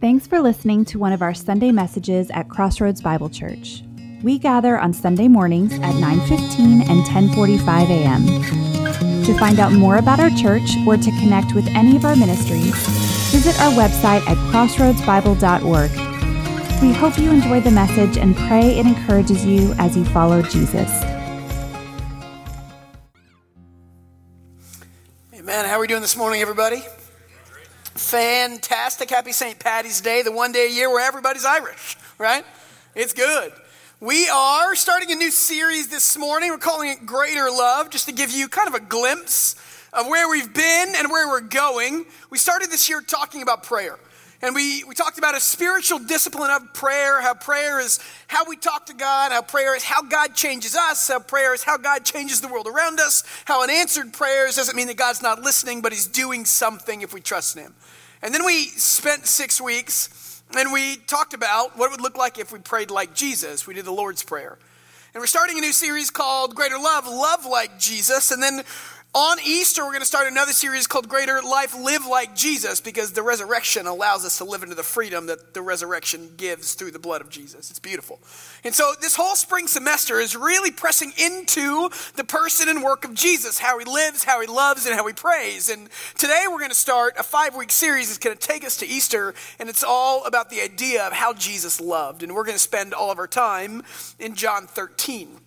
Thanks for listening to one of our Sunday messages at Crossroads Bible Church. We gather on Sunday mornings at 9:15 and 10:45 a.m. To find out more about our church or to connect with any of our ministries, visit our website at crossroadsbible.org. We hope you enjoy the message and pray it encourages you as you follow Jesus. Amen. How are we doing this morning, everybody? Fantastic. Happy St. Patty's Day, the one day a year where everybody's Irish, right? It's good. We are starting a new series this morning. We're calling it Greater Love, just to give you kind of a glimpse of where we've been and where we're going. We started this year talking about prayer. And we, we talked about a spiritual discipline of prayer, how prayer is how we talk to God, how prayer is how God changes us, how prayer is how God changes the world around us, how unanswered prayers doesn't mean that God's not listening, but He's doing something if we trust in Him. And then we spent six weeks and we talked about what it would look like if we prayed like Jesus. We did the Lord's Prayer. And we're starting a new series called Greater Love, Love Like Jesus. And then on Easter, we're going to start another series called Greater Life Live Like Jesus because the resurrection allows us to live into the freedom that the resurrection gives through the blood of Jesus. It's beautiful. And so, this whole spring semester is really pressing into the person and work of Jesus how he lives, how he loves, and how he prays. And today, we're going to start a five week series that's going to take us to Easter, and it's all about the idea of how Jesus loved. And we're going to spend all of our time in John 13.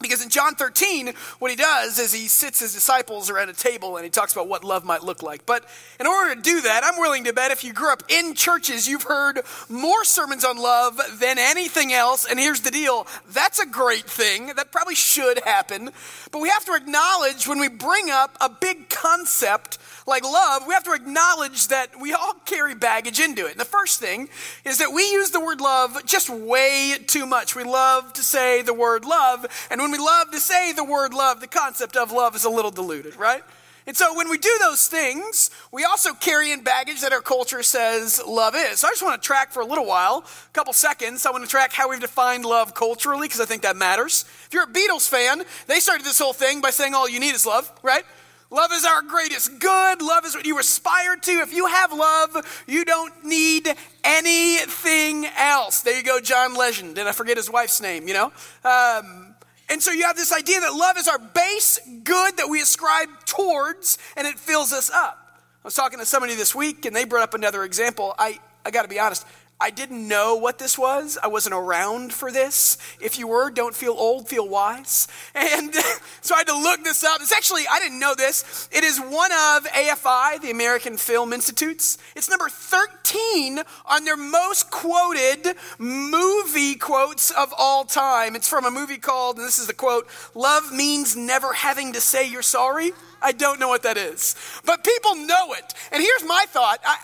Because in John 13, what he does is he sits his disciples around a table and he talks about what love might look like. But in order to do that, I'm willing to bet if you grew up in churches, you've heard more sermons on love than anything else. And here's the deal that's a great thing. That probably should happen. But we have to acknowledge when we bring up a big concept like love, we have to acknowledge that we all carry baggage into it. And the first thing is that we use the word love just way too much. We love to say the word love, and when we love to say the word love, the concept of love is a little diluted, right? And so when we do those things, we also carry in baggage that our culture says love is. So I just want to track for a little while, a couple seconds. I want to track how we've defined love culturally because I think that matters. If you're a Beatles fan, they started this whole thing by saying all you need is love, right? Love is our greatest good. Love is what you aspire to. If you have love, you don't need anything else. There you go, John Legend. Did I forget his wife's name, you know? Um, and so you have this idea that love is our base good that we ascribe towards, and it fills us up. I was talking to somebody this week, and they brought up another example. I, I got to be honest. I didn't know what this was. I wasn't around for this. If you were, don't feel old, feel wise. And so I had to look this up. It's actually, I didn't know this. It is one of AFI, the American Film Institutes. It's number 13 on their most quoted movie quotes of all time. It's from a movie called, and this is the quote Love means never having to say you're sorry. I don't know what that is. But people know it. And here's my thought. I,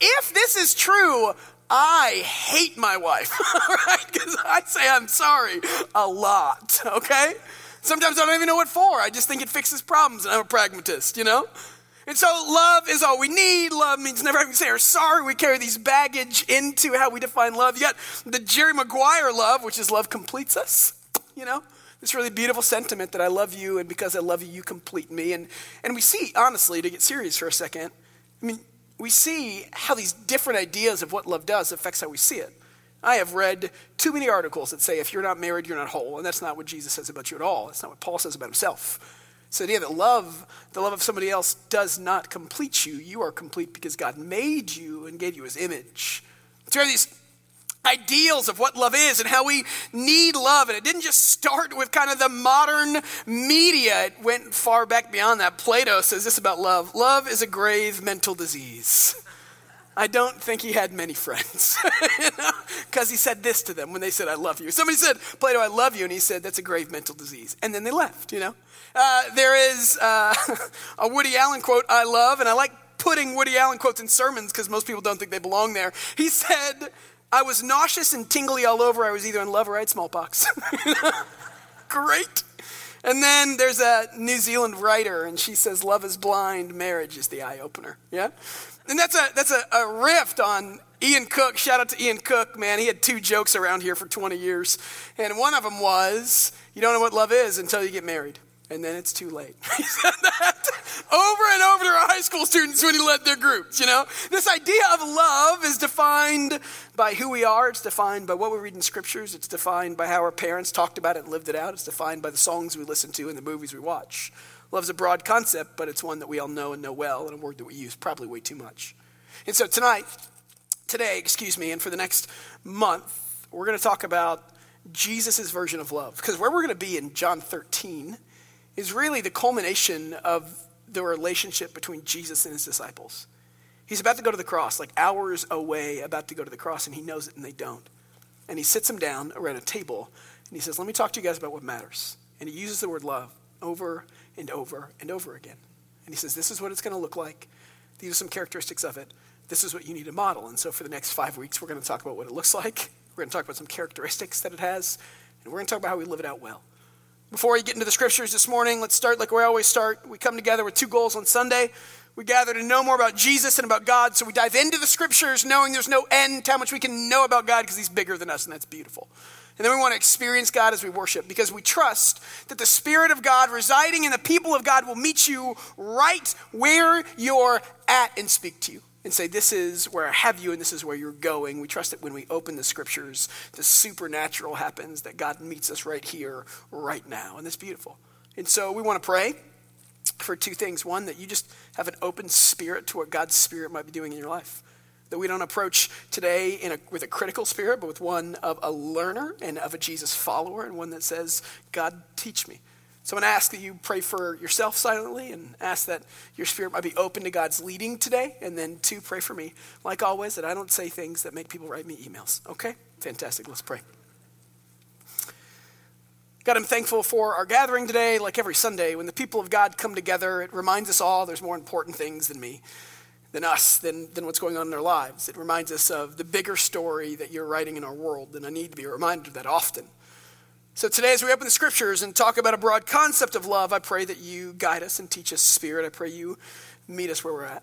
if this is true, I hate my wife, right? Because I say I'm sorry a lot, okay? Sometimes I don't even know what for. I just think it fixes problems, and I'm a pragmatist, you know? And so love is all we need. Love means never having to say we're sorry. We carry these baggage into how we define love. You got the Jerry Maguire love, which is love completes us, you know? This really beautiful sentiment that I love you, and because I love you, you complete me. And, and we see, honestly, to get serious for a second, I mean, we see how these different ideas of what love does affects how we see it. I have read too many articles that say if you're not married, you're not whole, and that's not what Jesus says about you at all. That's not what Paul says about himself. It's the idea that love, the love of somebody else, does not complete you. You are complete because God made you and gave you his image. So these ideals of what love is and how we need love. And it didn't just start with kind of the modern media, it went far back beyond that. Plato says this about love love is a grave mental disease. I don't think he had many friends because he said this to them when they said, I love you. Somebody said, Plato, I love you. And he said, That's a grave mental disease. And then they left, you know. Uh, there is uh, a Woody Allen quote I love, and I like putting Woody Allen quotes in sermons because most people don't think they belong there. He said, I was nauseous and tingly all over. I was either in love or I had smallpox. Great. And then there's a New Zealand writer, and she says, Love is blind, marriage is the eye opener. Yeah? And that's a, that's a, a rift on Ian Cook. Shout out to Ian Cook, man. He had two jokes around here for 20 years. And one of them was, You don't know what love is until you get married. And then it's too late. he said that over and over to our high school students when he led their groups, you know? This idea of love is defined by who we are, it's defined by what we read in scriptures, it's defined by how our parents talked about it and lived it out, it's defined by the songs we listen to and the movies we watch. Love's a broad concept, but it's one that we all know and know well, and a word that we use probably way too much. And so tonight, today, excuse me, and for the next month, we're going to talk about Jesus' version of love. Because where we're going to be in John 13 is really the culmination of the relationship between Jesus and his disciples. He's about to go to the cross, like hours away, about to go to the cross, and he knows it and they don't. And he sits them down around a table and he says, Let me talk to you guys about what matters. And he uses the word love over and over and over again. And he says, This is what it's going to look like. These are some characteristics of it. This is what you need to model. And so for the next five weeks, we're going to talk about what it looks like. We're going to talk about some characteristics that it has. And we're going to talk about how we live it out well. Before we get into the scriptures this morning, let's start like we always start. We come together with two goals on Sunday. We gather to know more about Jesus and about God. So we dive into the scriptures knowing there's no end to how much we can know about God because he's bigger than us, and that's beautiful. And then we want to experience God as we worship because we trust that the Spirit of God residing in the people of God will meet you right where you're at and speak to you and say, This is where I have you and this is where you're going. We trust that when we open the scriptures, the supernatural happens, that God meets us right here, right now. And that's beautiful. And so we want to pray for two things. One, that you just have an open spirit to what God's Spirit might be doing in your life. That we don't approach today a, with a critical spirit, but with one of a learner and of a Jesus follower, and one that says, God, teach me. So I'm going to ask that you pray for yourself silently and ask that your spirit might be open to God's leading today. And then, two, pray for me, like always, that I don't say things that make people write me emails. Okay? Fantastic. Let's pray. God, I'm thankful for our gathering today, like every Sunday. When the people of God come together, it reminds us all there's more important things than me, than us, than, than what's going on in their lives. It reminds us of the bigger story that you're writing in our world, and I need to be reminded of that often. So today, as we open the scriptures and talk about a broad concept of love, I pray that you guide us and teach us spirit. I pray you meet us where we're at.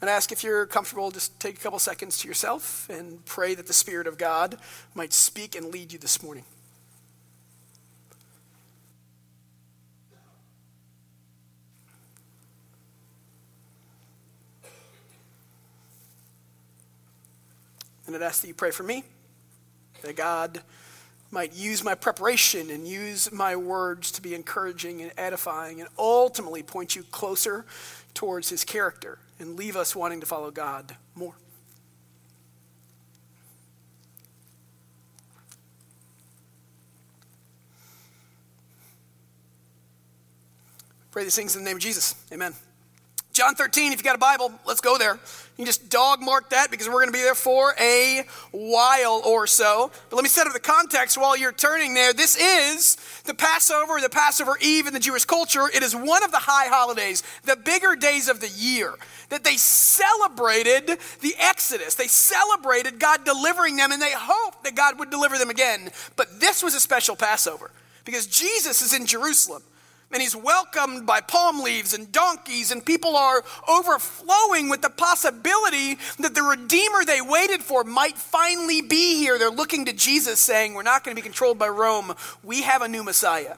And I ask if you're comfortable, just take a couple seconds to yourself and pray that the Spirit of God might speak and lead you this morning. And I'd ask that you pray for me, that God might use my preparation and use my words to be encouraging and edifying and ultimately point you closer towards his character and leave us wanting to follow God more. Pray these things in the name of Jesus. Amen. John 13, if you got a Bible, let's go there. You can just dog mark that because we're going to be there for a while or so. But let me set up the context while you're turning there. This is the Passover, the Passover Eve in the Jewish culture. It is one of the high holidays, the bigger days of the year, that they celebrated the Exodus. They celebrated God delivering them and they hoped that God would deliver them again. But this was a special Passover because Jesus is in Jerusalem and he's welcomed by palm leaves and donkeys, and people are overflowing with the possibility that the Redeemer they waited for might finally be here. They're looking to Jesus, saying, We're not going to be controlled by Rome. We have a new Messiah.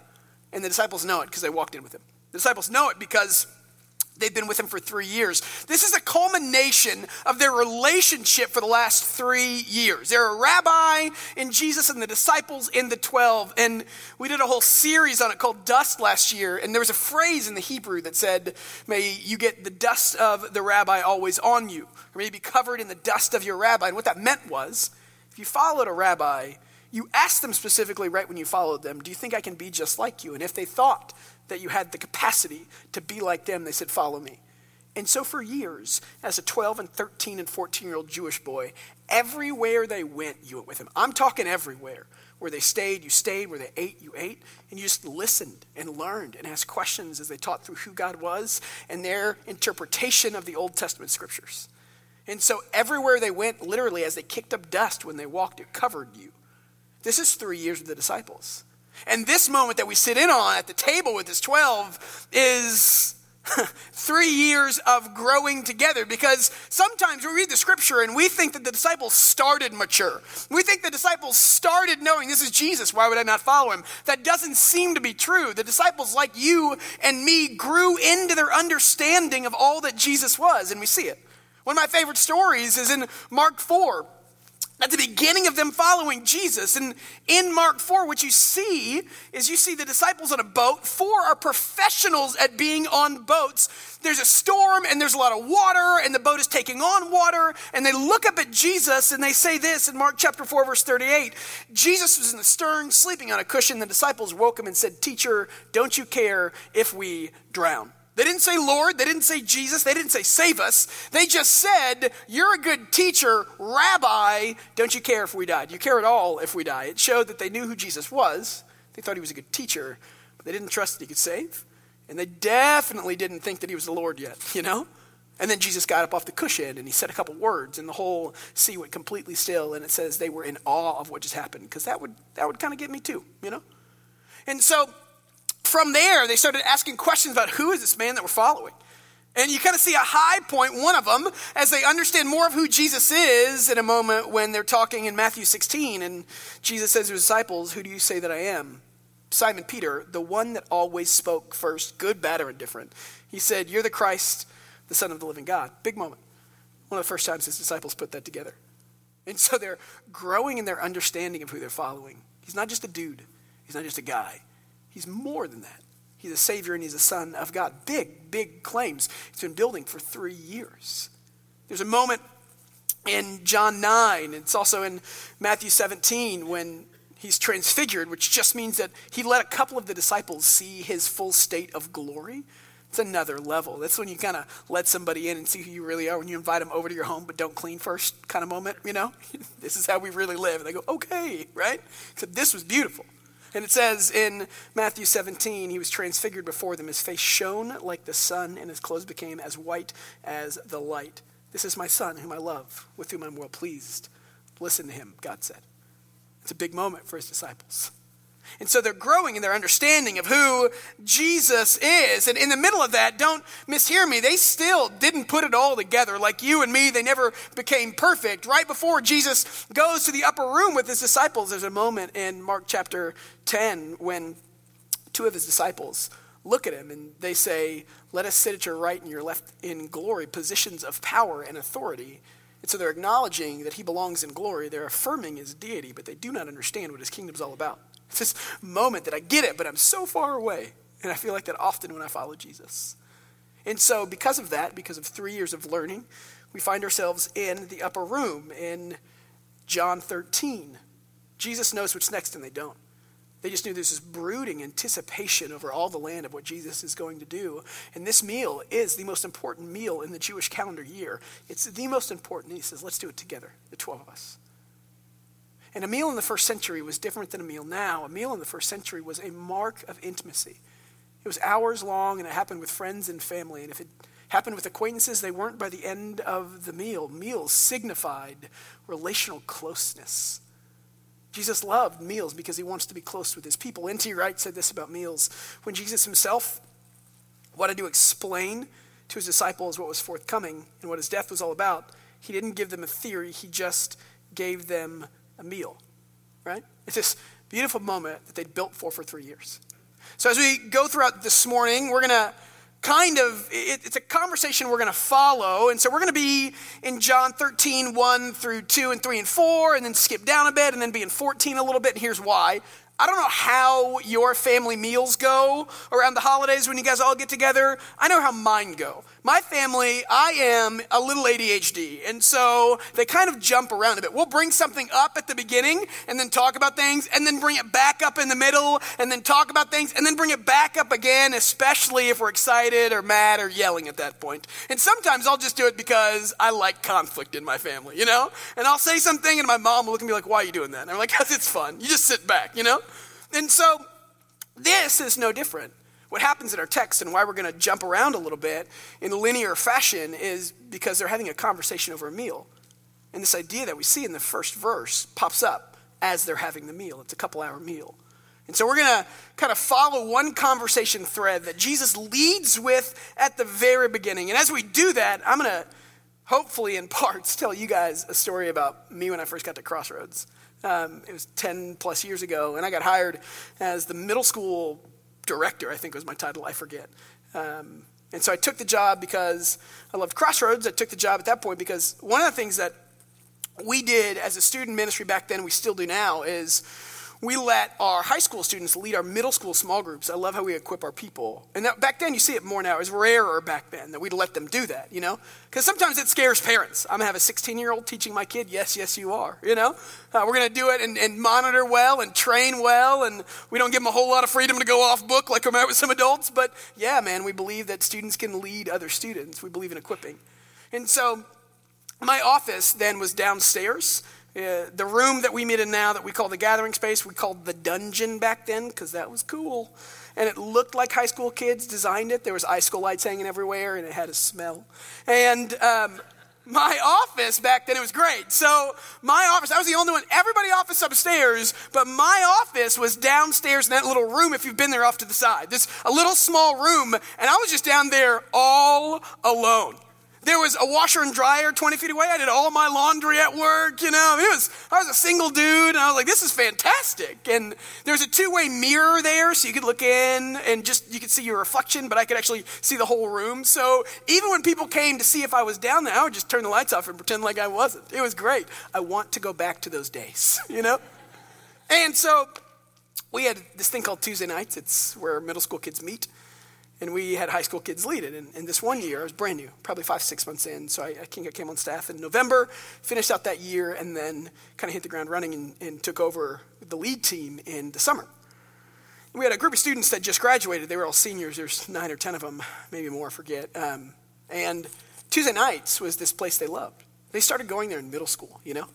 And the disciples know it because they walked in with him. The disciples know it because They've been with him for three years. This is a culmination of their relationship for the last three years. They're a rabbi in Jesus and the disciples in the 12. And we did a whole series on it called Dust last year. And there was a phrase in the Hebrew that said, May you get the dust of the rabbi always on you, or may you be covered in the dust of your rabbi. And what that meant was, if you followed a rabbi, you asked them specifically right when you followed them, Do you think I can be just like you? And if they thought that you had the capacity to be like them, they said, Follow me. And so, for years, as a 12 and 13 and 14 year old Jewish boy, everywhere they went, you went with them. I'm talking everywhere. Where they stayed, you stayed. Where they ate, you ate. And you just listened and learned and asked questions as they taught through who God was and their interpretation of the Old Testament scriptures. And so, everywhere they went, literally, as they kicked up dust when they walked, it covered you. This is three years with the disciples. And this moment that we sit in on at the table with this 12 is Three years of growing together because sometimes we read the scripture and we think that the disciples started mature. We think the disciples started knowing this is Jesus. Why would I not follow him? That doesn't seem to be true. The disciples, like you and me, grew into their understanding of all that Jesus was, and we see it. One of my favorite stories is in Mark 4 at the beginning of them following Jesus. And in Mark 4, what you see is you see the disciples on a boat. Four are professionals at being on boats. There's a storm and there's a lot of water, and the boat is taking on water. And they look up at Jesus and they say this in Mark chapter 4, verse 38 Jesus was in the stern, sleeping on a cushion. The disciples woke him and said, Teacher, don't you care if we drown? They didn't say Lord, they didn't say Jesus, they didn't say save us. They just said, You're a good teacher, Rabbi. Don't you care if we died? You care at all if we die. It showed that they knew who Jesus was. They thought he was a good teacher, but they didn't trust that he could save. And they definitely didn't think that he was the Lord yet, you know? And then Jesus got up off the cushion and he said a couple words, and the whole sea went completely still. And it says they were in awe of what just happened, because that would, that would kind of get me too, you know? And so from there, they started asking questions about who is this man that we're following. And you kind of see a high point, one of them, as they understand more of who Jesus is in a moment when they're talking in Matthew 16. And Jesus says to his disciples, Who do you say that I am? Simon Peter, the one that always spoke first, good, bad, or indifferent. He said, You're the Christ, the Son of the living God. Big moment. One of the first times his disciples put that together. And so they're growing in their understanding of who they're following. He's not just a dude, he's not just a guy. He's more than that. He's a Savior and He's a Son of God. Big, big claims. He's been building for three years. There's a moment in John 9, it's also in Matthew 17 when he's transfigured, which just means that he let a couple of the disciples see his full state of glory. It's another level. That's when you kind of let somebody in and see who you really are when you invite them over to your home, but don't clean first kind of moment, you know? this is how we really live. And they go, okay, right? Except this was beautiful. And it says in Matthew 17, he was transfigured before them. His face shone like the sun, and his clothes became as white as the light. This is my son, whom I love, with whom I'm well pleased. Listen to him, God said. It's a big moment for his disciples. And so they're growing in their understanding of who Jesus is. And in the middle of that, don't mishear me, they still didn't put it all together. Like you and me, they never became perfect. Right before Jesus goes to the upper room with his disciples, there's a moment in Mark chapter 10 when two of his disciples look at him and they say, Let us sit at your right and your left in glory, positions of power and authority. And so they're acknowledging that he belongs in glory. They're affirming his deity, but they do not understand what his kingdom's all about. This moment that I get it, but I'm so far away. And I feel like that often when I follow Jesus. And so, because of that, because of three years of learning, we find ourselves in the upper room in John 13. Jesus knows what's next, and they don't. They just knew there's this brooding anticipation over all the land of what Jesus is going to do. And this meal is the most important meal in the Jewish calendar year. It's the most important. he says, let's do it together, the 12 of us. And a meal in the first century was different than a meal now. A meal in the first century was a mark of intimacy. It was hours long and it happened with friends and family. And if it happened with acquaintances, they weren't by the end of the meal. Meals signified relational closeness. Jesus loved meals because he wants to be close with his people. N.T. Wright said this about meals. When Jesus himself wanted to explain to his disciples what was forthcoming and what his death was all about, he didn't give them a theory, he just gave them a meal, right? It's this beautiful moment that they'd built for for three years. So as we go throughout this morning, we're going to kind of, it, it's a conversation we're going to follow. And so we're going to be in John 13, 1 through 2 and 3 and 4, and then skip down a bit, and then be in 14 a little bit. And here's why. I don't know how your family meals go around the holidays when you guys all get together. I know how mine go. My family, I am a little ADHD, and so they kind of jump around a bit. We'll bring something up at the beginning and then talk about things, and then bring it back up in the middle, and then talk about things, and then bring it back up again, especially if we're excited or mad or yelling at that point. And sometimes I'll just do it because I like conflict in my family, you know? And I'll say something, and my mom will look at me like, Why are you doing that? And I'm like, Because it's fun. You just sit back, you know? And so this is no different. What happens in our text and why we're going to jump around a little bit in linear fashion is because they're having a conversation over a meal. And this idea that we see in the first verse pops up as they're having the meal. It's a couple hour meal. And so we're going to kind of follow one conversation thread that Jesus leads with at the very beginning. And as we do that, I'm going to hopefully, in parts, tell you guys a story about me when I first got to Crossroads. Um, it was 10 plus years ago, and I got hired as the middle school director, I think was my title, I forget. Um, and so I took the job because I loved Crossroads. I took the job at that point because one of the things that we did as a student ministry back then, we still do now, is we let our high school students lead our middle school small groups. I love how we equip our people. And that, back then, you see it more now. It was rarer back then that we'd let them do that, you know? Because sometimes it scares parents. I'm going to have a 16 year old teaching my kid. Yes, yes, you are, you know? Uh, we're going to do it and, and, monitor well and train well. And we don't give them a whole lot of freedom to go off book like we might with some adults. But yeah, man, we believe that students can lead other students. We believe in equipping. And so my office then was downstairs. Uh, the room that we meet in now that we call the gathering space, we called the dungeon back then because that was cool. And it looked like high school kids designed it. There was high school lights hanging everywhere and it had a smell. And um, my office back then, it was great. So my office, I was the only one, everybody office upstairs, but my office was downstairs in that little room if you've been there off to the side. This a little small room, and I was just down there all alone. There was a washer and dryer 20 feet away. I did all my laundry at work, you know. It was, I was a single dude, and I was like, this is fantastic. And there was a two way mirror there, so you could look in and just, you could see your reflection, but I could actually see the whole room. So even when people came to see if I was down there, I would just turn the lights off and pretend like I wasn't. It was great. I want to go back to those days, you know? And so we had this thing called Tuesday nights. It's where middle school kids meet and we had high school kids lead it. And, and, this one year, I was brand new, probably five, six months in. So I, I came on staff in November, finished out that year, and then kind of hit the ground running and, and, took over the lead team in the summer. And we had a group of students that just graduated. They were all seniors. There's nine or ten of them, maybe more, I forget. Um, and Tuesday nights was this place they loved. They started going there in middle school, you know?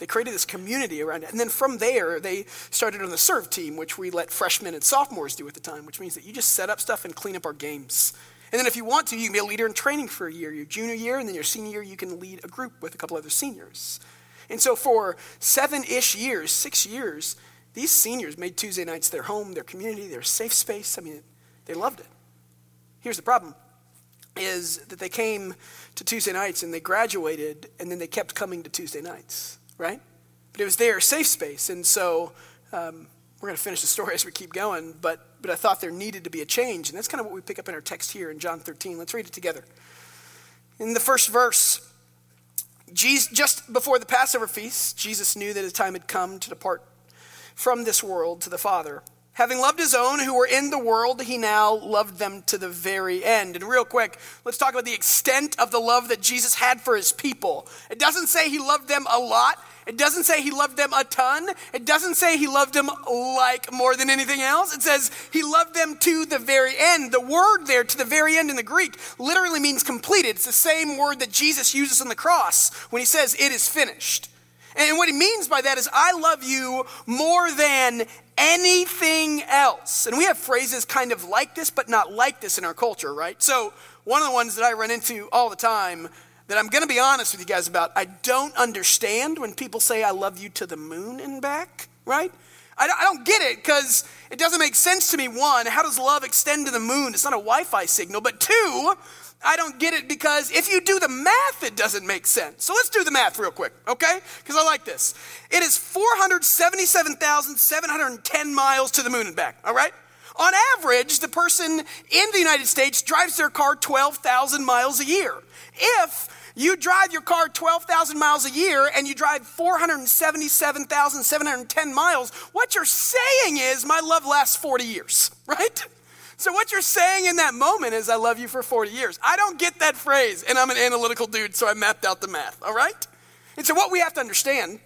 They created this community around it. And then from there, they started on the serve team, which we let freshmen and sophomores do at the time, which means that you just set up stuff and clean up our games. And then if you want to, you can be a leader in training for a year, your junior year, and then your senior year, you can lead a group with a couple other seniors. And so for seven ish years, six years, these seniors made Tuesday nights their home, their community, their safe space. I mean, they loved it. Here's the problem is that they came to Tuesday nights and they graduated and then they kept coming to Tuesday nights right? But it was their safe space. And so um, we're going to finish the story as we keep going, but, but I thought there needed to be a change. And that's kind of what we pick up in our text here in John 13. Let's read it together. In the first verse, Jesus, just before the Passover feast, Jesus knew that his time had come to depart from this world to the Father. Having loved his own who were in the world, he now loved them to the very end. And real quick, let's talk about the extent of the love that Jesus had for his people. It doesn't say he loved them a lot, it doesn't say he loved them a ton. It doesn't say he loved them like more than anything else. It says he loved them to the very end. The word there, to the very end in the Greek, literally means completed. It's the same word that Jesus uses on the cross when he says, It is finished. And what he means by that is, I love you more than anything else. And we have phrases kind of like this, but not like this in our culture, right? So, one of the ones that I run into all the time that I'm going to be honest with you guys about, I don't understand when people say, I love you to the moon and back, right? I don't get it because it doesn't make sense to me. One, how does love extend to the moon? It's not a Wi Fi signal. But two, I don't get it because if you do the math, it doesn't make sense. So let's do the math real quick, okay? Because I like this. It is 477,710 miles to the moon and back, all right? On average, the person in the United States drives their car 12,000 miles a year. If you drive your car 12,000 miles a year and you drive 477,710 miles. What you're saying is, my love lasts 40 years, right? So, what you're saying in that moment is, I love you for 40 years. I don't get that phrase, and I'm an analytical dude, so I mapped out the math, all right? And so, what we have to understand,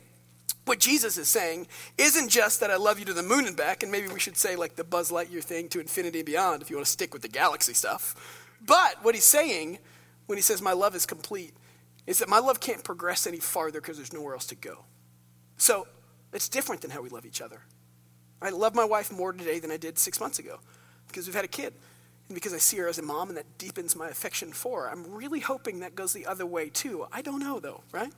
what Jesus is saying, isn't just that I love you to the moon and back, and maybe we should say like the Buzz Lightyear thing to infinity and beyond if you want to stick with the galaxy stuff. But what he's saying when he says, My love is complete, is that my love can't progress any farther because there's nowhere else to go. So it's different than how we love each other. I love my wife more today than I did six months ago because we've had a kid and because I see her as a mom and that deepens my affection for her. I'm really hoping that goes the other way too. I don't know though, right?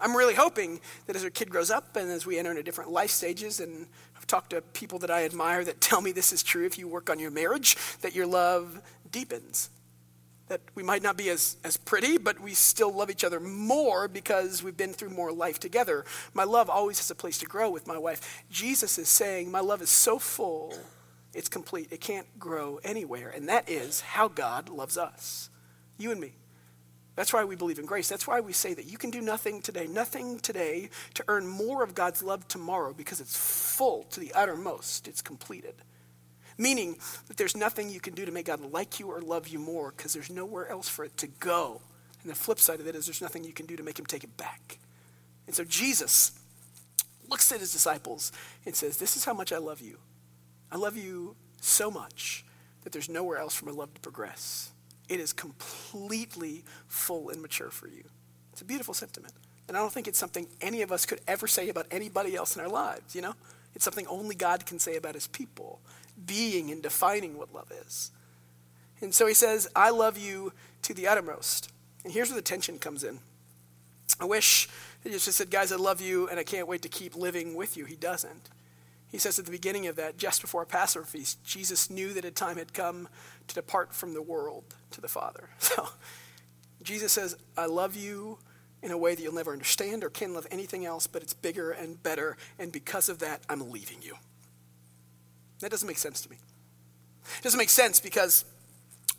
I'm really hoping that as our kid grows up and as we enter into different life stages, and I've talked to people that I admire that tell me this is true if you work on your marriage, that your love deepens. That we might not be as, as pretty, but we still love each other more because we've been through more life together. My love always has a place to grow with my wife. Jesus is saying, My love is so full, it's complete. It can't grow anywhere. And that is how God loves us, you and me. That's why we believe in grace. That's why we say that you can do nothing today, nothing today to earn more of God's love tomorrow because it's full to the uttermost. It's completed. Meaning that there's nothing you can do to make God like you or love you more because there's nowhere else for it to go. And the flip side of it is there's nothing you can do to make him take it back. And so Jesus looks at his disciples and says, This is how much I love you. I love you so much that there's nowhere else for my love to progress. It is completely full and mature for you. It's a beautiful sentiment. And I don't think it's something any of us could ever say about anybody else in our lives, you know? It's something only God can say about his people, being and defining what love is. And so he says, I love you to the uttermost. And here's where the tension comes in. I wish he just said, Guys, I love you and I can't wait to keep living with you. He doesn't. He says at the beginning of that, just before a Passover feast, Jesus knew that a time had come to depart from the world to the Father. So Jesus says, I love you in a way that you'll never understand or can love anything else, but it's bigger and better, and because of that, I'm leaving you. That doesn't make sense to me. It doesn't make sense because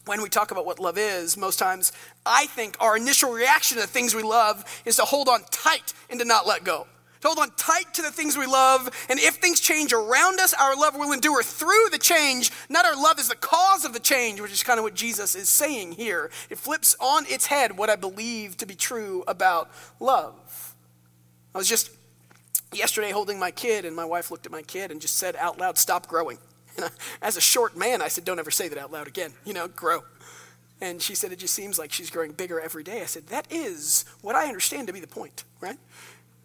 when we talk about what love is, most times I think our initial reaction to the things we love is to hold on tight and to not let go to hold on tight to the things we love. And if things change around us, our love will endure through the change. Not our love is the cause of the change, which is kind of what Jesus is saying here. It flips on its head what I believe to be true about love. I was just yesterday holding my kid, and my wife looked at my kid and just said out loud, Stop growing. And I, as a short man, I said, Don't ever say that out loud again. You know, grow. And she said, It just seems like she's growing bigger every day. I said, That is what I understand to be the point, right?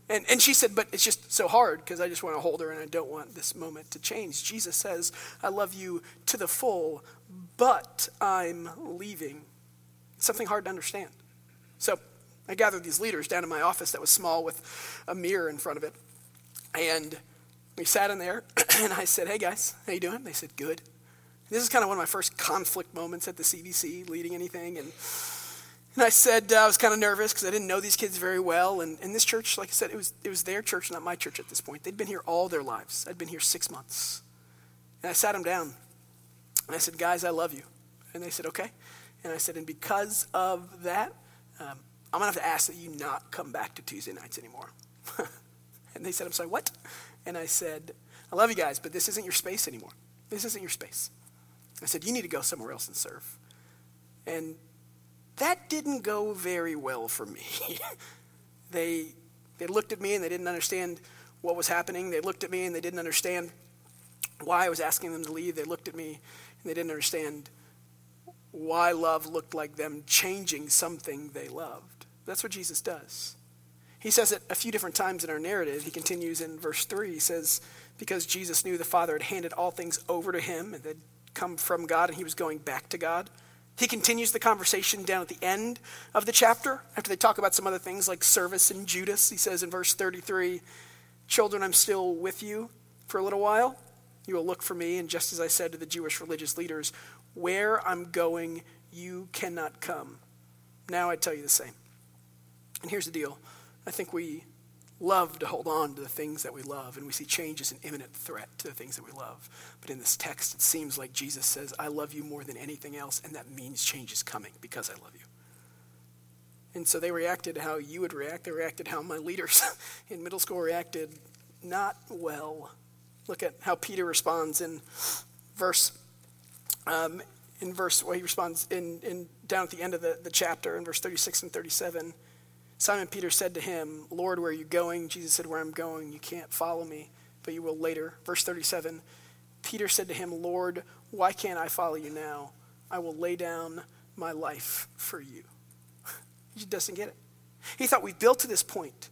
And, and she said, But it's just so hard because I just want to hold her and I don't want this moment to change. Jesus says, I love you to the full, but I'm leaving. It's something hard to understand. So I gathered these leaders down in my office that was small with a mirror in front of it. And we sat in there and I said, Hey guys, how you doing? They said, Good. This is kind of one of my first conflict moments at the CBC, leading anything. And and I said uh, I was kind of nervous because I didn't know these kids very well. And, and this church, like I said, it was, it was their church, not my church at this point. They'd been here all their lives. I'd been here six months. And I sat them down. And I said, guys, I love you. And they said, okay. And I said, and because of that, um, I'm going to have to ask that you not come back to Tuesday nights anymore. and they said, I'm sorry, what? And I said, I love you guys, but this isn't your space anymore. This isn't your space. I said, you need to go somewhere else and serve. And that didn't go very well for me. they, they looked at me and they didn't understand what was happening. They looked at me and they didn't understand why I was asking them to leave. They looked at me and they didn't understand why love looked like them changing something they loved. That's what Jesus does. He says it a few different times in our narrative. He continues in verse 3. He says, Because Jesus knew the Father had handed all things over to him and had come from God and he was going back to God. He continues the conversation down at the end of the chapter after they talk about some other things like service and Judas. He says in verse 33 Children, I'm still with you for a little while. You will look for me, and just as I said to the Jewish religious leaders, where I'm going, you cannot come. Now I tell you the same. And here's the deal I think we love to hold on to the things that we love, and we see change as an imminent threat to the things that we love. But in this text, it seems like Jesus says, I love you more than anything else, and that means change is coming because I love you. And so they reacted how you would react. They reacted how my leaders in middle school reacted not well. Look at how Peter responds in verse um, in verse well he responds in, in down at the end of the, the chapter in verse 36 and 37 Simon Peter said to him, Lord, where are you going? Jesus said, Where I'm going, you can't follow me, but you will later. Verse 37 Peter said to him, Lord, why can't I follow you now? I will lay down my life for you. he doesn't get it. He thought we've built to this point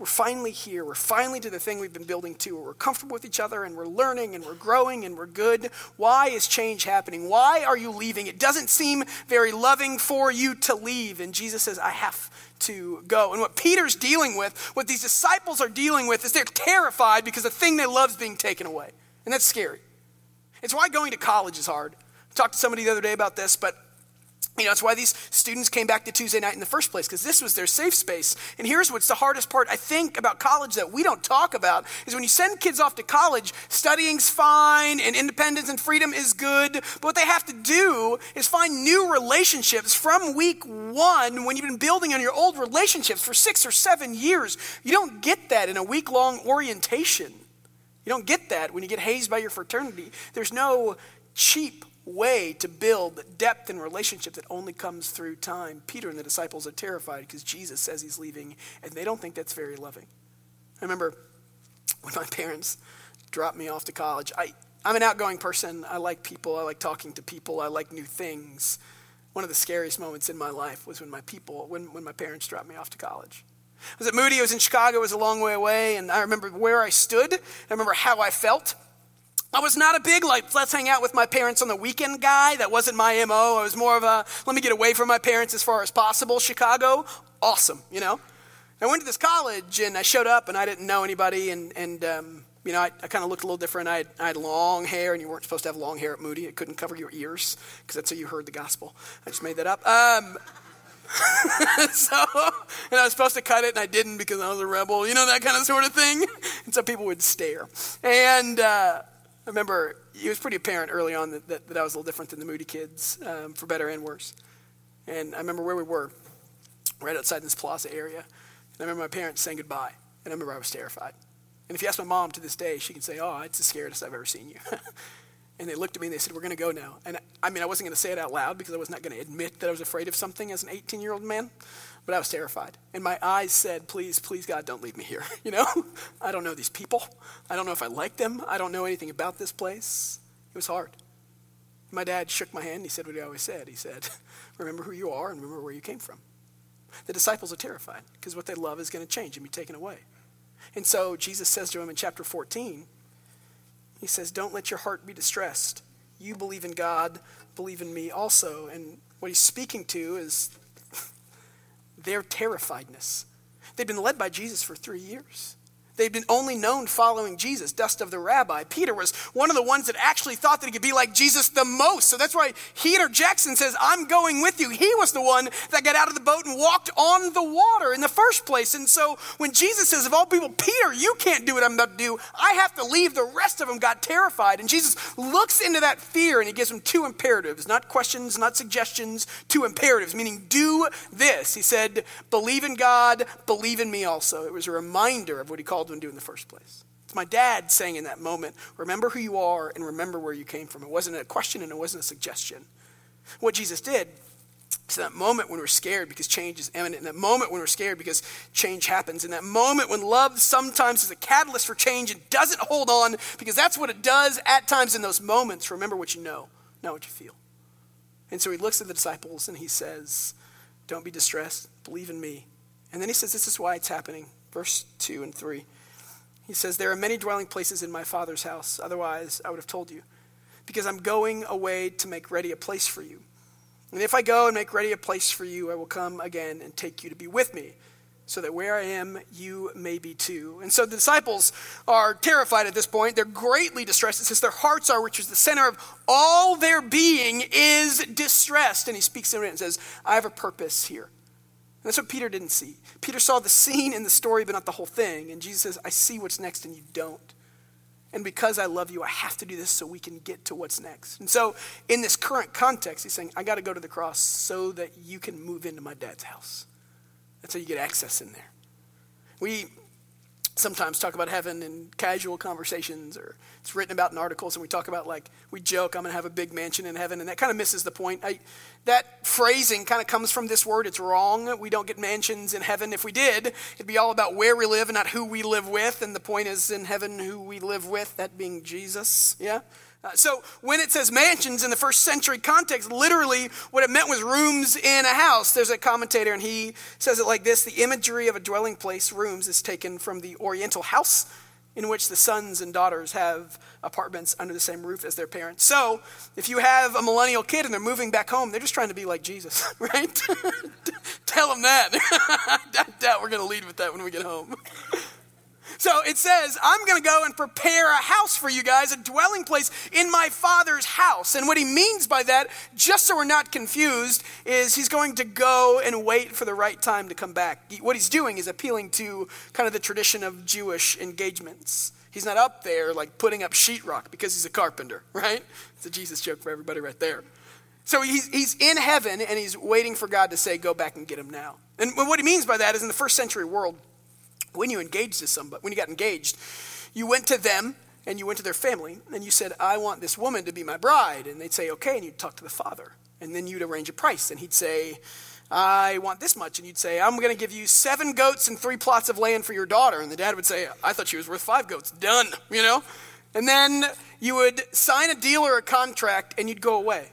we're finally here. We're finally to the thing we've been building to where we're comfortable with each other and we're learning and we're growing and we're good. Why is change happening? Why are you leaving? It doesn't seem very loving for you to leave. And Jesus says, I have to go. And what Peter's dealing with, what these disciples are dealing with, is they're terrified because the thing they love is being taken away. And that's scary. It's why going to college is hard. I talked to somebody the other day about this, but you know, that's why these students came back to Tuesday night in the first place, because this was their safe space. And here's what's the hardest part, I think, about college that we don't talk about is when you send kids off to college, studying's fine and independence and freedom is good. But what they have to do is find new relationships from week one when you've been building on your old relationships for six or seven years. You don't get that in a week long orientation. You don't get that when you get hazed by your fraternity. There's no cheap way to build the depth and relationship that only comes through time. Peter and the disciples are terrified because Jesus says he's leaving, and they don't think that's very loving. I remember when my parents dropped me off to college. I, I'm an outgoing person. I like people. I like talking to people. I like new things. One of the scariest moments in my life was when my people, when, when my parents dropped me off to college. I was at Moody. I was in Chicago. It was a long way away, and I remember where I stood. I remember how I felt. I was not a big, like, let's hang out with my parents on the weekend guy. That wasn't my MO. I was more of a, let me get away from my parents as far as possible. Chicago, awesome, you know? I went to this college and I showed up and I didn't know anybody and, and um, you know, I, I kind of looked a little different. I had, I had long hair and you weren't supposed to have long hair at Moody. It couldn't cover your ears because that's how you heard the gospel. I just made that up. Um, so, and I was supposed to cut it and I didn't because I was a rebel, you know, that kind of sort of thing. And so people would stare. And, uh, I remember it was pretty apparent early on that, that, that I was a little different than the Moody kids, um, for better and worse. And I remember where we were, right outside this plaza area. And I remember my parents saying goodbye. And I remember I was terrified. And if you ask my mom to this day, she can say, Oh, it's the scariest I've ever seen you. and they looked at me and they said, We're going to go now. And I mean, I wasn't going to say it out loud because I was not going to admit that I was afraid of something as an 18 year old man. But I was terrified. And my eyes said, Please, please, God, don't leave me here. You know? I don't know these people. I don't know if I like them. I don't know anything about this place. It was hard. My dad shook my hand. He said what he always said. He said, Remember who you are and remember where you came from. The disciples are terrified because what they love is going to change and be taken away. And so Jesus says to him in chapter 14, He says, Don't let your heart be distressed. You believe in God, believe in me also. And what he's speaking to is their terrifiedness. They'd been led by Jesus for three years. They'd been only known following Jesus, dust of the rabbi. Peter was one of the ones that actually thought that he could be like Jesus the most. So that's why Peter and says, I'm going with you. He was the one that got out of the boat and walked on the water in the first place. And so when Jesus says, of all people, Peter, you can't do what I'm about to do, I have to leave, the rest of them got terrified. And Jesus looks into that fear and he gives them two imperatives, not questions, not suggestions, two imperatives, meaning do this. He said, believe in God, believe in me also. It was a reminder of what he called do in the first place. It's my dad saying in that moment, remember who you are and remember where you came from. It wasn't a question and it wasn't a suggestion. What Jesus did is that moment when we're scared because change is imminent, in that moment when we're scared because change happens, in that moment when love sometimes is a catalyst for change and doesn't hold on because that's what it does at times in those moments. Remember what you know, not what you feel. And so he looks at the disciples and he says, Don't be distressed, believe in me. And then he says, This is why it's happening. Verse 2 and 3. He says, There are many dwelling places in my Father's house. Otherwise, I would have told you. Because I'm going away to make ready a place for you. And if I go and make ready a place for you, I will come again and take you to be with me, so that where I am, you may be too. And so the disciples are terrified at this point. They're greatly distressed. It says their hearts are, which is the center of all their being, is distressed. And he speaks to it and says, I have a purpose here. That's what Peter didn't see. Peter saw the scene in the story, but not the whole thing. And Jesus says, I see what's next and you don't. And because I love you, I have to do this so we can get to what's next. And so, in this current context, he's saying, I got to go to the cross so that you can move into my dad's house. That's how you get access in there. We sometimes talk about heaven in casual conversations or it's written about in articles and we talk about like we joke i'm going to have a big mansion in heaven and that kind of misses the point. I, that phrasing kind of comes from this word it's wrong we don't get mansions in heaven. If we did it'd be all about where we live and not who we live with and the point is in heaven who we live with that being jesus. Yeah Uh, so when it says mansions in the first century context, literally what it meant was rooms in a house. There's a commentator and he says it like this The imagery of a dwelling place, rooms, is taken from the Oriental house in which the sons and daughters have apartments under the same roof as their parents. So, if you have a millennial kid and they're moving back home, they're just trying to be like Jesus, right? Tell them that. I doubt we're going to lead with that when we get home. So it says, I'm going to go and prepare a house for you guys, a dwelling place in my father's house. And what he means by that, just so we're not confused, is he's going to go and wait for the right time to come back. What he's doing is appealing to kind of the tradition of Jewish engagements. He's not up there like putting up sheetrock because he's a carpenter, right? It's a Jesus joke for everybody right there. So he's, he's in heaven and he's waiting for God to say, go back and get him now. And what he means by that is in the first century world, when you engaged to somebody, when you got engaged, you went to them and you went to their family and you said, I want this woman to be my bride. And they'd say, okay. And you'd talk to the father. And then you'd arrange a price. And he'd say, I want this much. And you'd say, I'm going to give you seven goats and three plots of land for your daughter. And the dad would say, I thought she was worth five goats. Done, you know? And then you would sign a deal or a contract and you'd go away.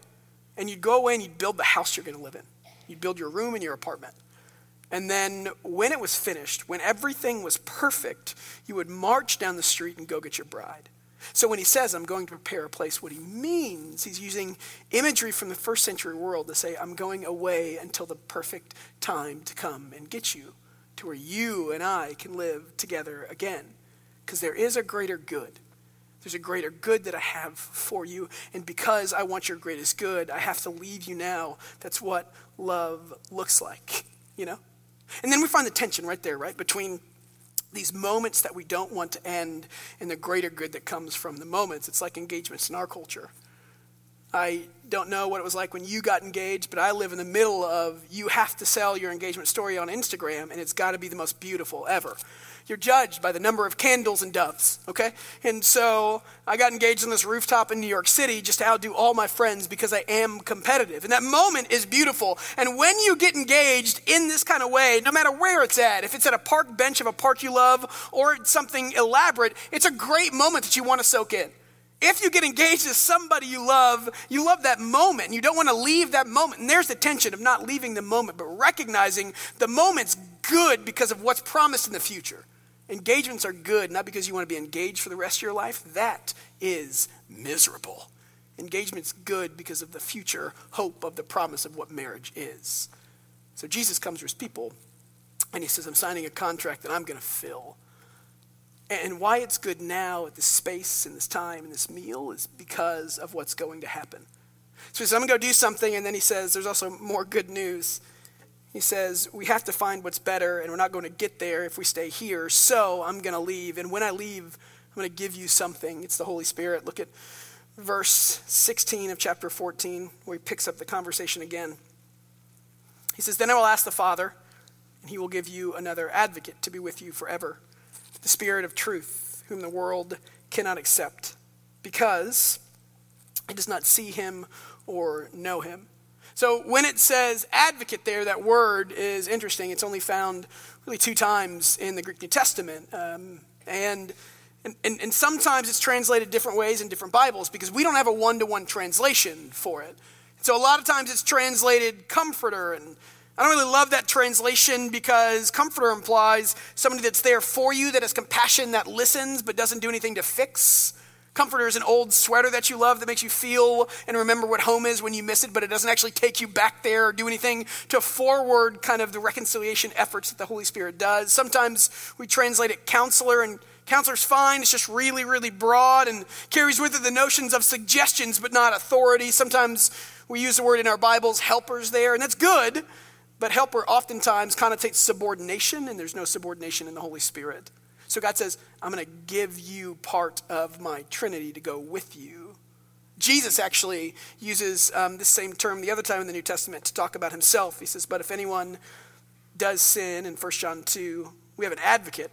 And you'd go away and you'd build the house you're going to live in. You'd build your room in your apartment. And then when it was finished, when everything was perfect, you would march down the street and go get your bride. So when he says, I'm going to prepare a place, what he means, he's using imagery from the first century world to say, I'm going away until the perfect time to come and get you to where you and I can live together again. Because there is a greater good. There's a greater good that I have for you. And because I want your greatest good, I have to leave you now. That's what love looks like, you know? And then we find the tension right there, right, between these moments that we don't want to end and the greater good that comes from the moments. It's like engagements in our culture. I don't know what it was like when you got engaged, but I live in the middle of you have to sell your engagement story on Instagram, and it's got to be the most beautiful ever. You're judged by the number of candles and doves, okay? And so I got engaged on this rooftop in New York City just to outdo all my friends because I am competitive. And that moment is beautiful. And when you get engaged in this kind of way, no matter where it's at, if it's at a park bench of a park you love or it's something elaborate, it's a great moment that you want to soak in. If you get engaged to somebody you love, you love that moment and you don't want to leave that moment. And there's the tension of not leaving the moment, but recognizing the moment's good because of what's promised in the future. Engagements are good, not because you want to be engaged for the rest of your life. That is miserable. Engagement's good because of the future hope of the promise of what marriage is. So Jesus comes to his people and he says, I'm signing a contract that I'm going to fill. And why it's good now at this space and this time and this meal is because of what's going to happen. So he says, I'm going to go do something. And then he says, There's also more good news. He says, We have to find what's better, and we're not going to get there if we stay here. So I'm going to leave. And when I leave, I'm going to give you something. It's the Holy Spirit. Look at verse 16 of chapter 14, where he picks up the conversation again. He says, Then I will ask the Father, and he will give you another advocate to be with you forever, the Spirit of truth, whom the world cannot accept, because it does not see him or know him. So when it says advocate there, that word is interesting. It's only found really two times in the Greek New Testament. Um, and, and, and sometimes it's translated different ways in different Bibles because we don't have a one to one translation for it. So a lot of times it's translated comforter and I don't really love that translation because comforter implies somebody that's there for you, that has compassion, that listens, but doesn't do anything to fix. Comforter is an old sweater that you love that makes you feel and remember what home is when you miss it, but it doesn't actually take you back there or do anything to forward kind of the reconciliation efforts that the Holy Spirit does. Sometimes we translate it counselor, and counselor's fine. It's just really, really broad and carries with it the notions of suggestions but not authority. Sometimes we use the word in our Bibles, helpers, there, and that's good, but helper oftentimes connotates subordination, and there's no subordination in the Holy Spirit. So God says, I'm going to give you part of my Trinity to go with you. Jesus actually uses um, this same term the other time in the New Testament to talk about himself. He says, But if anyone does sin, in 1 John 2, we have an advocate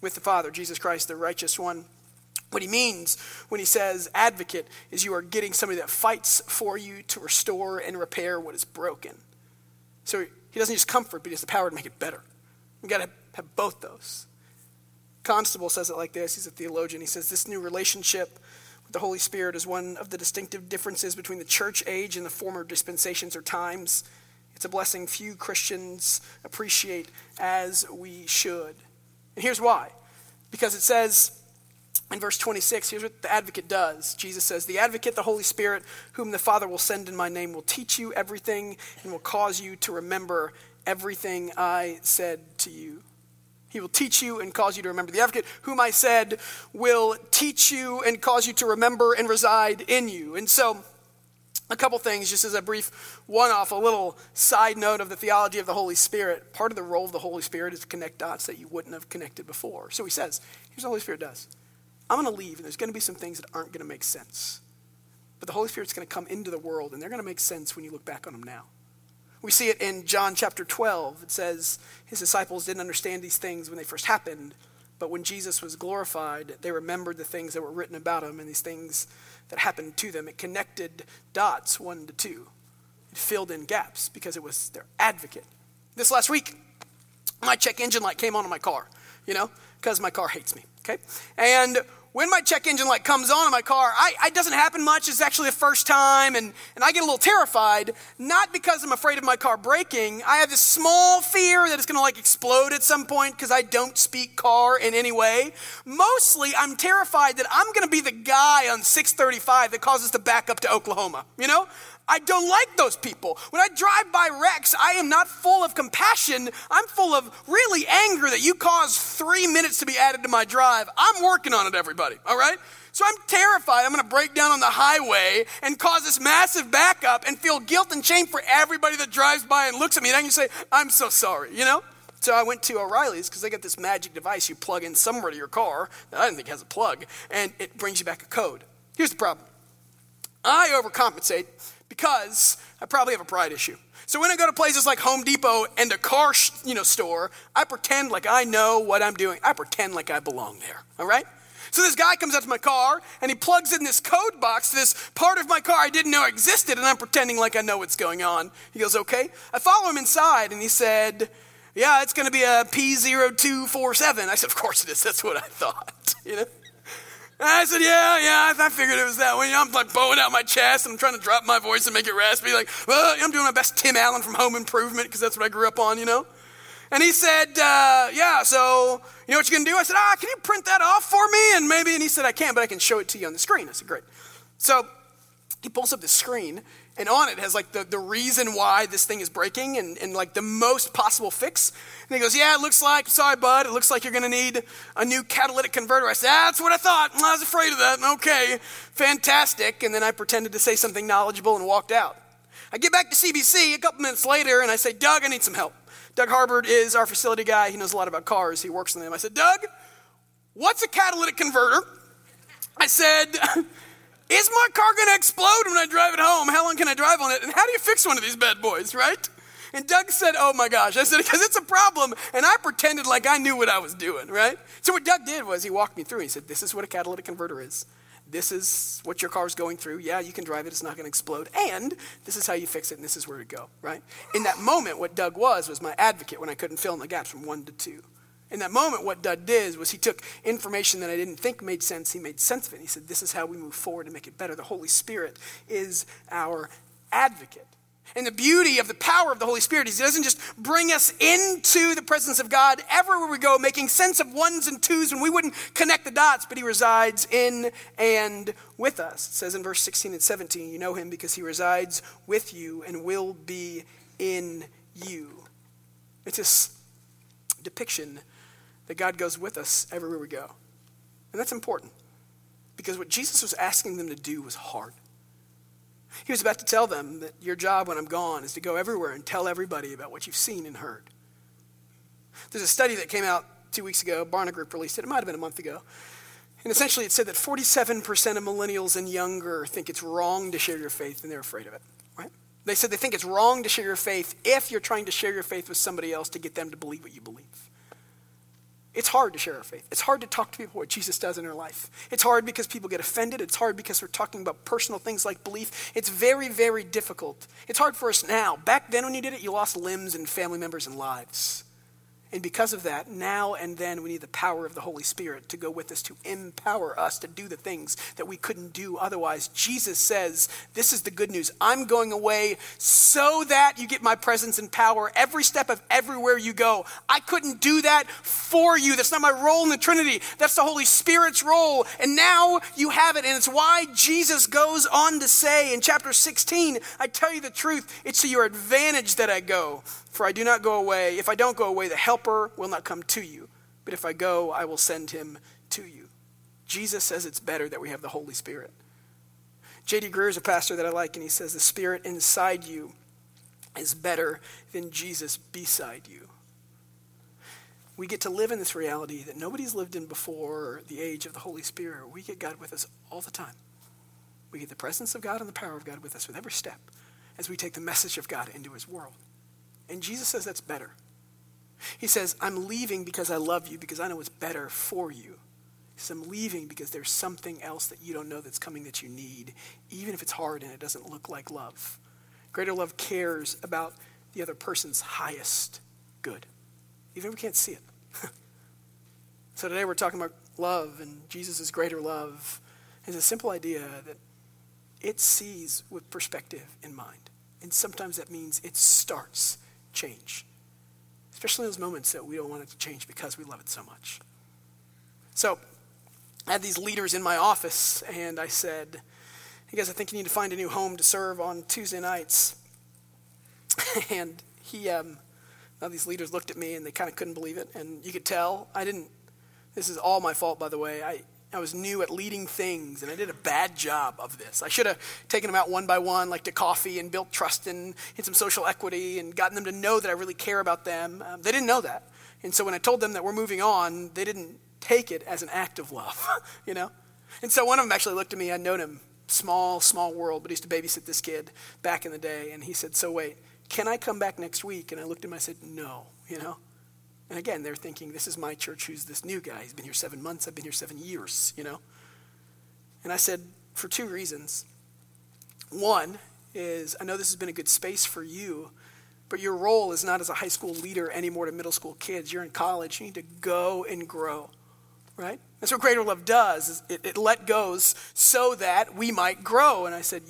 with the Father, Jesus Christ, the righteous one. What he means when he says advocate is you are getting somebody that fights for you to restore and repair what is broken. So he doesn't just comfort, but he has the power to make it better. We've got to have both those. Constable says it like this. He's a theologian. He says, This new relationship with The Holy Spirit is one of the distinctive differences between the church age and the former dispensations or times. It's a blessing few Christians appreciate as we should. And here's why. Because it says in verse 26, here's what the advocate does. Jesus says, The advocate, the Holy Spirit, whom the Father will send in my name, will teach you everything and will cause you to remember everything I said to you. He will teach you and cause you to remember. The advocate, whom I said, will teach you and cause you to remember and reside in you. And so, a couple things, just as a brief one off, a little side note of the theology of the Holy Spirit. Part of the role of the Holy Spirit is to connect dots that you wouldn't have connected before. So he says, here's what the Holy Spirit does I'm going to leave, and there's going to be some things that aren't going to make sense. But the Holy Spirit's going to come into the world, and they're going to make sense when you look back on them now. We see it in John chapter 12. It says his disciples didn't understand these things when they first happened, but when Jesus was glorified, they remembered the things that were written about him and these things that happened to them. It connected dots one to two. It filled in gaps because it was their advocate. This last week, my check engine light came on in my car, you know, because my car hates me, okay? And when my check engine light comes on in my car, I, it doesn't happen much. It's actually the first time, and, and I get a little terrified, not because I'm afraid of my car breaking. I have this small fear that it's going to like explode at some point because I don't speak car in any way. Mostly, I'm terrified that I'm going to be the guy on 635 that causes the back up to Oklahoma. You know, I don't like those people. When I drive by wrecks, I am not full of compassion. I'm full of really anger that you caused three minutes to be added to my drive. I'm working on it, everybody, all right? So I'm terrified I'm going to break down on the highway and cause this massive backup and feel guilt and shame for everybody that drives by and looks at me. And I can say, I'm so sorry, you know? So I went to O'Reilly's because they got this magic device you plug in somewhere to your car that I didn't think has a plug, and it brings you back a code. Here's the problem I overcompensate because I probably have a pride issue. So when I go to places like Home Depot and a car, you know, store, I pretend like I know what I'm doing. I pretend like I belong there. All right? So this guy comes up to my car and he plugs in this code box to this part of my car I didn't know existed, and I'm pretending like I know what's going on. He goes, "Okay." I follow him inside, and he said, "Yeah, it's going to be a P0247." I said, "Of course it is. That's what I thought." You know. I said, yeah, yeah, I figured it was that way. I'm like bowing out my chest and I'm trying to drop my voice and make it raspy. Like, well, I'm doing my best Tim Allen from Home Improvement because that's what I grew up on, you know? And he said, uh, yeah, so you know what you can do? I said, ah, can you print that off for me? And maybe, and he said, I can, but I can show it to you on the screen. I said, great. So he pulls up the screen and on it has like the, the reason why this thing is breaking and, and like the most possible fix. And he goes, Yeah, it looks like, sorry, bud, it looks like you're going to need a new catalytic converter. I said, That's what I thought. I was afraid of that. Okay, fantastic. And then I pretended to say something knowledgeable and walked out. I get back to CBC a couple minutes later and I say, Doug, I need some help. Doug Harbord is our facility guy. He knows a lot about cars. He works on them. I said, Doug, what's a catalytic converter? I said, Is my car going to explode when I drive it home? How long can I drive on it? And how do you fix one of these bad boys, right? And Doug said, Oh my gosh. I said, Because it's a problem. And I pretended like I knew what I was doing, right? So what Doug did was he walked me through. He said, This is what a catalytic converter is. This is what your car's going through. Yeah, you can drive it. It's not going to explode. And this is how you fix it, and this is where to go, right? In that moment, what Doug was, was my advocate when I couldn't fill in the gaps from one to two. In that moment, what Doug did was he took information that I didn't think made sense, he made sense of it. He said, This is how we move forward to make it better. The Holy Spirit is our advocate. And the beauty of the power of the Holy Spirit is He doesn't just bring us into the presence of God everywhere we go, making sense of ones and twos when we wouldn't connect the dots, but He resides in and with us. It says in verse 16 and 17, You know Him because He resides with you and will be in you. It's this depiction that God goes with us everywhere we go. And that's important because what Jesus was asking them to do was hard. He was about to tell them that your job when I'm gone is to go everywhere and tell everybody about what you've seen and heard. There's a study that came out two weeks ago, Barna Group released it, it might have been a month ago. And essentially it said that 47% of millennials and younger think it's wrong to share your faith and they're afraid of it, right? They said they think it's wrong to share your faith if you're trying to share your faith with somebody else to get them to believe what you believe. It's hard to share our faith. It's hard to talk to people what Jesus does in their life. It's hard because people get offended. It's hard because we're talking about personal things like belief. It's very, very difficult. It's hard for us now. Back then, when you did it, you lost limbs and family members and lives. And because of that, now and then we need the power of the Holy Spirit to go with us, to empower us to do the things that we couldn't do otherwise. Jesus says, This is the good news. I'm going away so that you get my presence and power every step of everywhere you go. I couldn't do that for you. That's not my role in the Trinity. That's the Holy Spirit's role. And now you have it. And it's why Jesus goes on to say in chapter 16, I tell you the truth, it's to your advantage that I go. For I do not go away. If I don't go away, the helper will not come to you. But if I go, I will send him to you. Jesus says it's better that we have the Holy Spirit. J.D. Greear is a pastor that I like, and he says the Spirit inside you is better than Jesus beside you. We get to live in this reality that nobody's lived in before the age of the Holy Spirit. We get God with us all the time. We get the presence of God and the power of God with us with every step as we take the message of God into his world. And Jesus says that's better. He says, I'm leaving because I love you, because I know it's better for you. He says, I'm leaving because there's something else that you don't know that's coming that you need, even if it's hard and it doesn't look like love. Greater love cares about the other person's highest good, even if we can't see it. so today we're talking about love and Jesus' greater love. It's a simple idea that it sees with perspective in mind. And sometimes that means it starts change, especially in those moments that we don't want it to change because we love it so much. So, I had these leaders in my office, and I said, Hey guys, I think you need to find a new home to serve on Tuesday nights. and he, um, now these leaders looked at me and they kind of couldn't believe it, and you could tell I didn't. This is all my fault, by the way. I, I was new at leading things, and I did a bad job of this. I should have taken them out one by one, like to coffee, and built trust and, and some social equity, and gotten them to know that I really care about them. Um, they didn't know that. And so when I told them that we're moving on, they didn't take it as an act of love, you know? And so one of them actually looked at me. I'd known him, small, small world, but he used to babysit this kid back in the day. And he said, So wait, can I come back next week? And I looked at him, I said, No, you know? And again, they're thinking, this is my church, who's this new guy? He's been here seven months, I've been here seven years, you know? And I said, for two reasons. One is, I know this has been a good space for you, but your role is not as a high school leader anymore to middle school kids. You're in college, you need to go and grow, right? That's what Greater Love does, it, it let goes so that we might grow. And I said,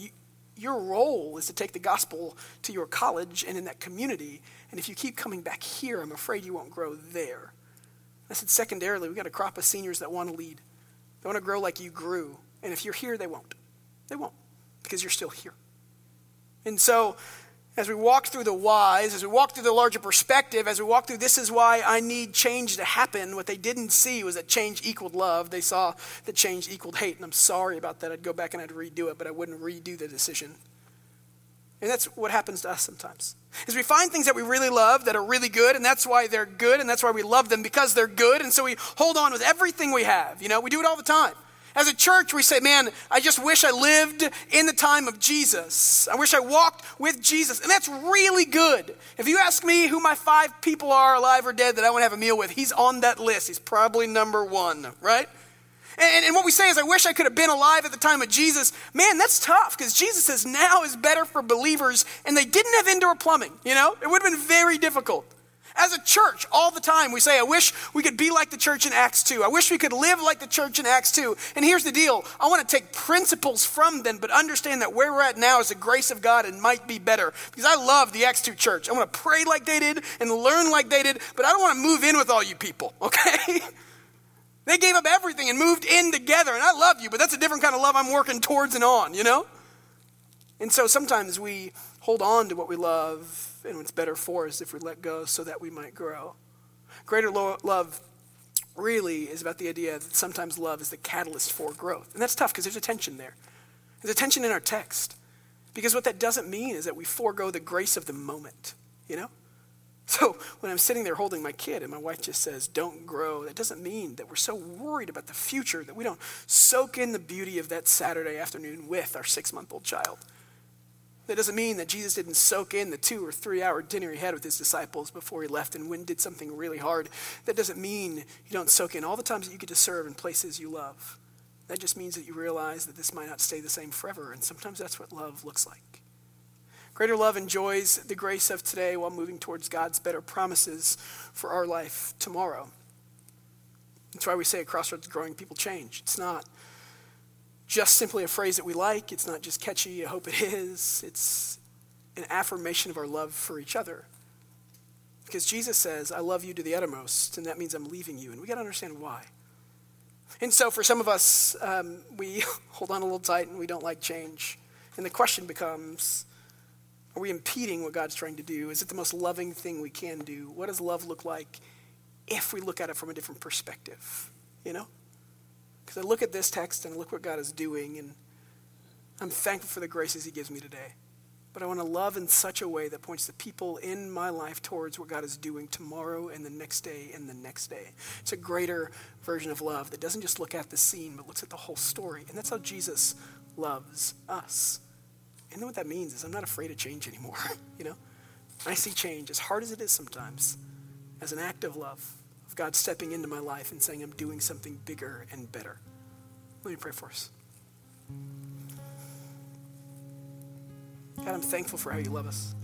your role is to take the gospel to your college and in that community. And if you keep coming back here, I'm afraid you won't grow there. I said, secondarily, we've got a crop of seniors that want to lead. They want to grow like you grew. And if you're here, they won't. They won't because you're still here. And so, as we walk through the whys, as we walk through the larger perspective, as we walk through this is why I need change to happen, what they didn't see was that change equaled love. They saw that change equaled hate. And I'm sorry about that. I'd go back and I'd redo it, but I wouldn't redo the decision. And that's what happens to us sometimes. Is we find things that we really love that are really good, and that's why they're good, and that's why we love them because they're good, and so we hold on with everything we have. You know, we do it all the time. As a church, we say, man, I just wish I lived in the time of Jesus. I wish I walked with Jesus. And that's really good. If you ask me who my five people are, alive or dead, that I want to have a meal with, he's on that list. He's probably number one, right? And, and, what we say is, I wish I could have been alive at the time of Jesus. Man, that's tough because Jesus says now is better for believers, and they didn't have indoor plumbing. You know, it would have been very difficult. As a church, all the time, we say, I wish we could be like the church in Acts 2. I wish we could live like the church in Acts 2. And here's the deal I want to take principles from them, but understand that where we're at now is the grace of God and might be better. Because I love the Acts 2 church. I want to pray like they did and learn like they did, but I don't want to move in with all you people, okay? they gave up everything and moved in together. And I love you, but that's a different kind of love I'm working towards and on, you know? And so sometimes we hold on to what we love and what's better for us if we let go so that we might grow. Greater lo- love really is about the idea that sometimes love is the catalyst for growth. And that's tough because there's a tension there. There's a tension in our text. Because what that doesn't mean is that we forego the grace of the moment, you know? So when I'm sitting there holding my kid and my wife just says, don't grow, that doesn't mean that we're so worried about the future that we don't soak in the beauty of that Saturday afternoon with our six month old child. That doesn't mean that Jesus didn't soak in the two or three hour dinner he had with his disciples before he left and went did something really hard. That doesn't mean you don't soak in all the times that you get to serve in places you love. That just means that you realize that this might not stay the same forever, and sometimes that's what love looks like. Greater love enjoys the grace of today while moving towards God's better promises for our life tomorrow. That's why we say at Crossroads Growing People Change. It's not just simply a phrase that we like, it's not just catchy, I hope it is. It's an affirmation of our love for each other. Because Jesus says, I love you to the uttermost, and that means I'm leaving you. And we got to understand why. And so for some of us, um, we hold on a little tight and we don't like change. And the question becomes are we impeding what God's trying to do? Is it the most loving thing we can do? What does love look like if we look at it from a different perspective? You know? I look at this text and look what God is doing, and I'm thankful for the graces He gives me today. But I want to love in such a way that points the people in my life towards what God is doing tomorrow and the next day and the next day. It's a greater version of love that doesn't just look at the scene, but looks at the whole story. And that's how Jesus loves us. And then what that means is I'm not afraid of change anymore, you know? I see change, as hard as it is sometimes, as an act of love, God stepping into my life and saying, I'm doing something bigger and better. Let me pray for us. God, I'm thankful for how you love us.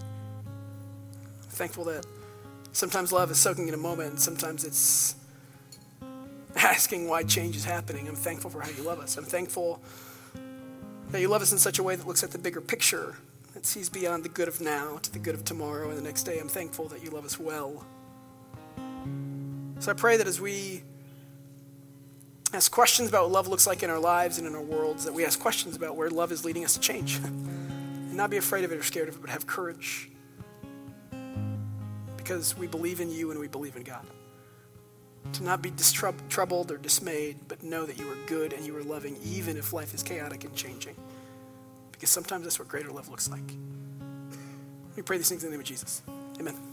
I'm thankful that sometimes love is soaking in a moment, and sometimes it's asking why change is happening. I'm thankful for how you love us. I'm thankful that you love us in such a way that looks at the bigger picture, that sees beyond the good of now to the good of tomorrow and the next day. I'm thankful that you love us well. So I pray that as we ask questions about what love looks like in our lives and in our worlds, that we ask questions about where love is leading us to change. and not be afraid of it or scared of it, but have courage. Because we believe in you and we believe in God. To not be troubled or dismayed, but know that you are good and you are loving, even if life is chaotic and changing. Because sometimes that's what greater love looks like. We pray these things in the name of Jesus. Amen.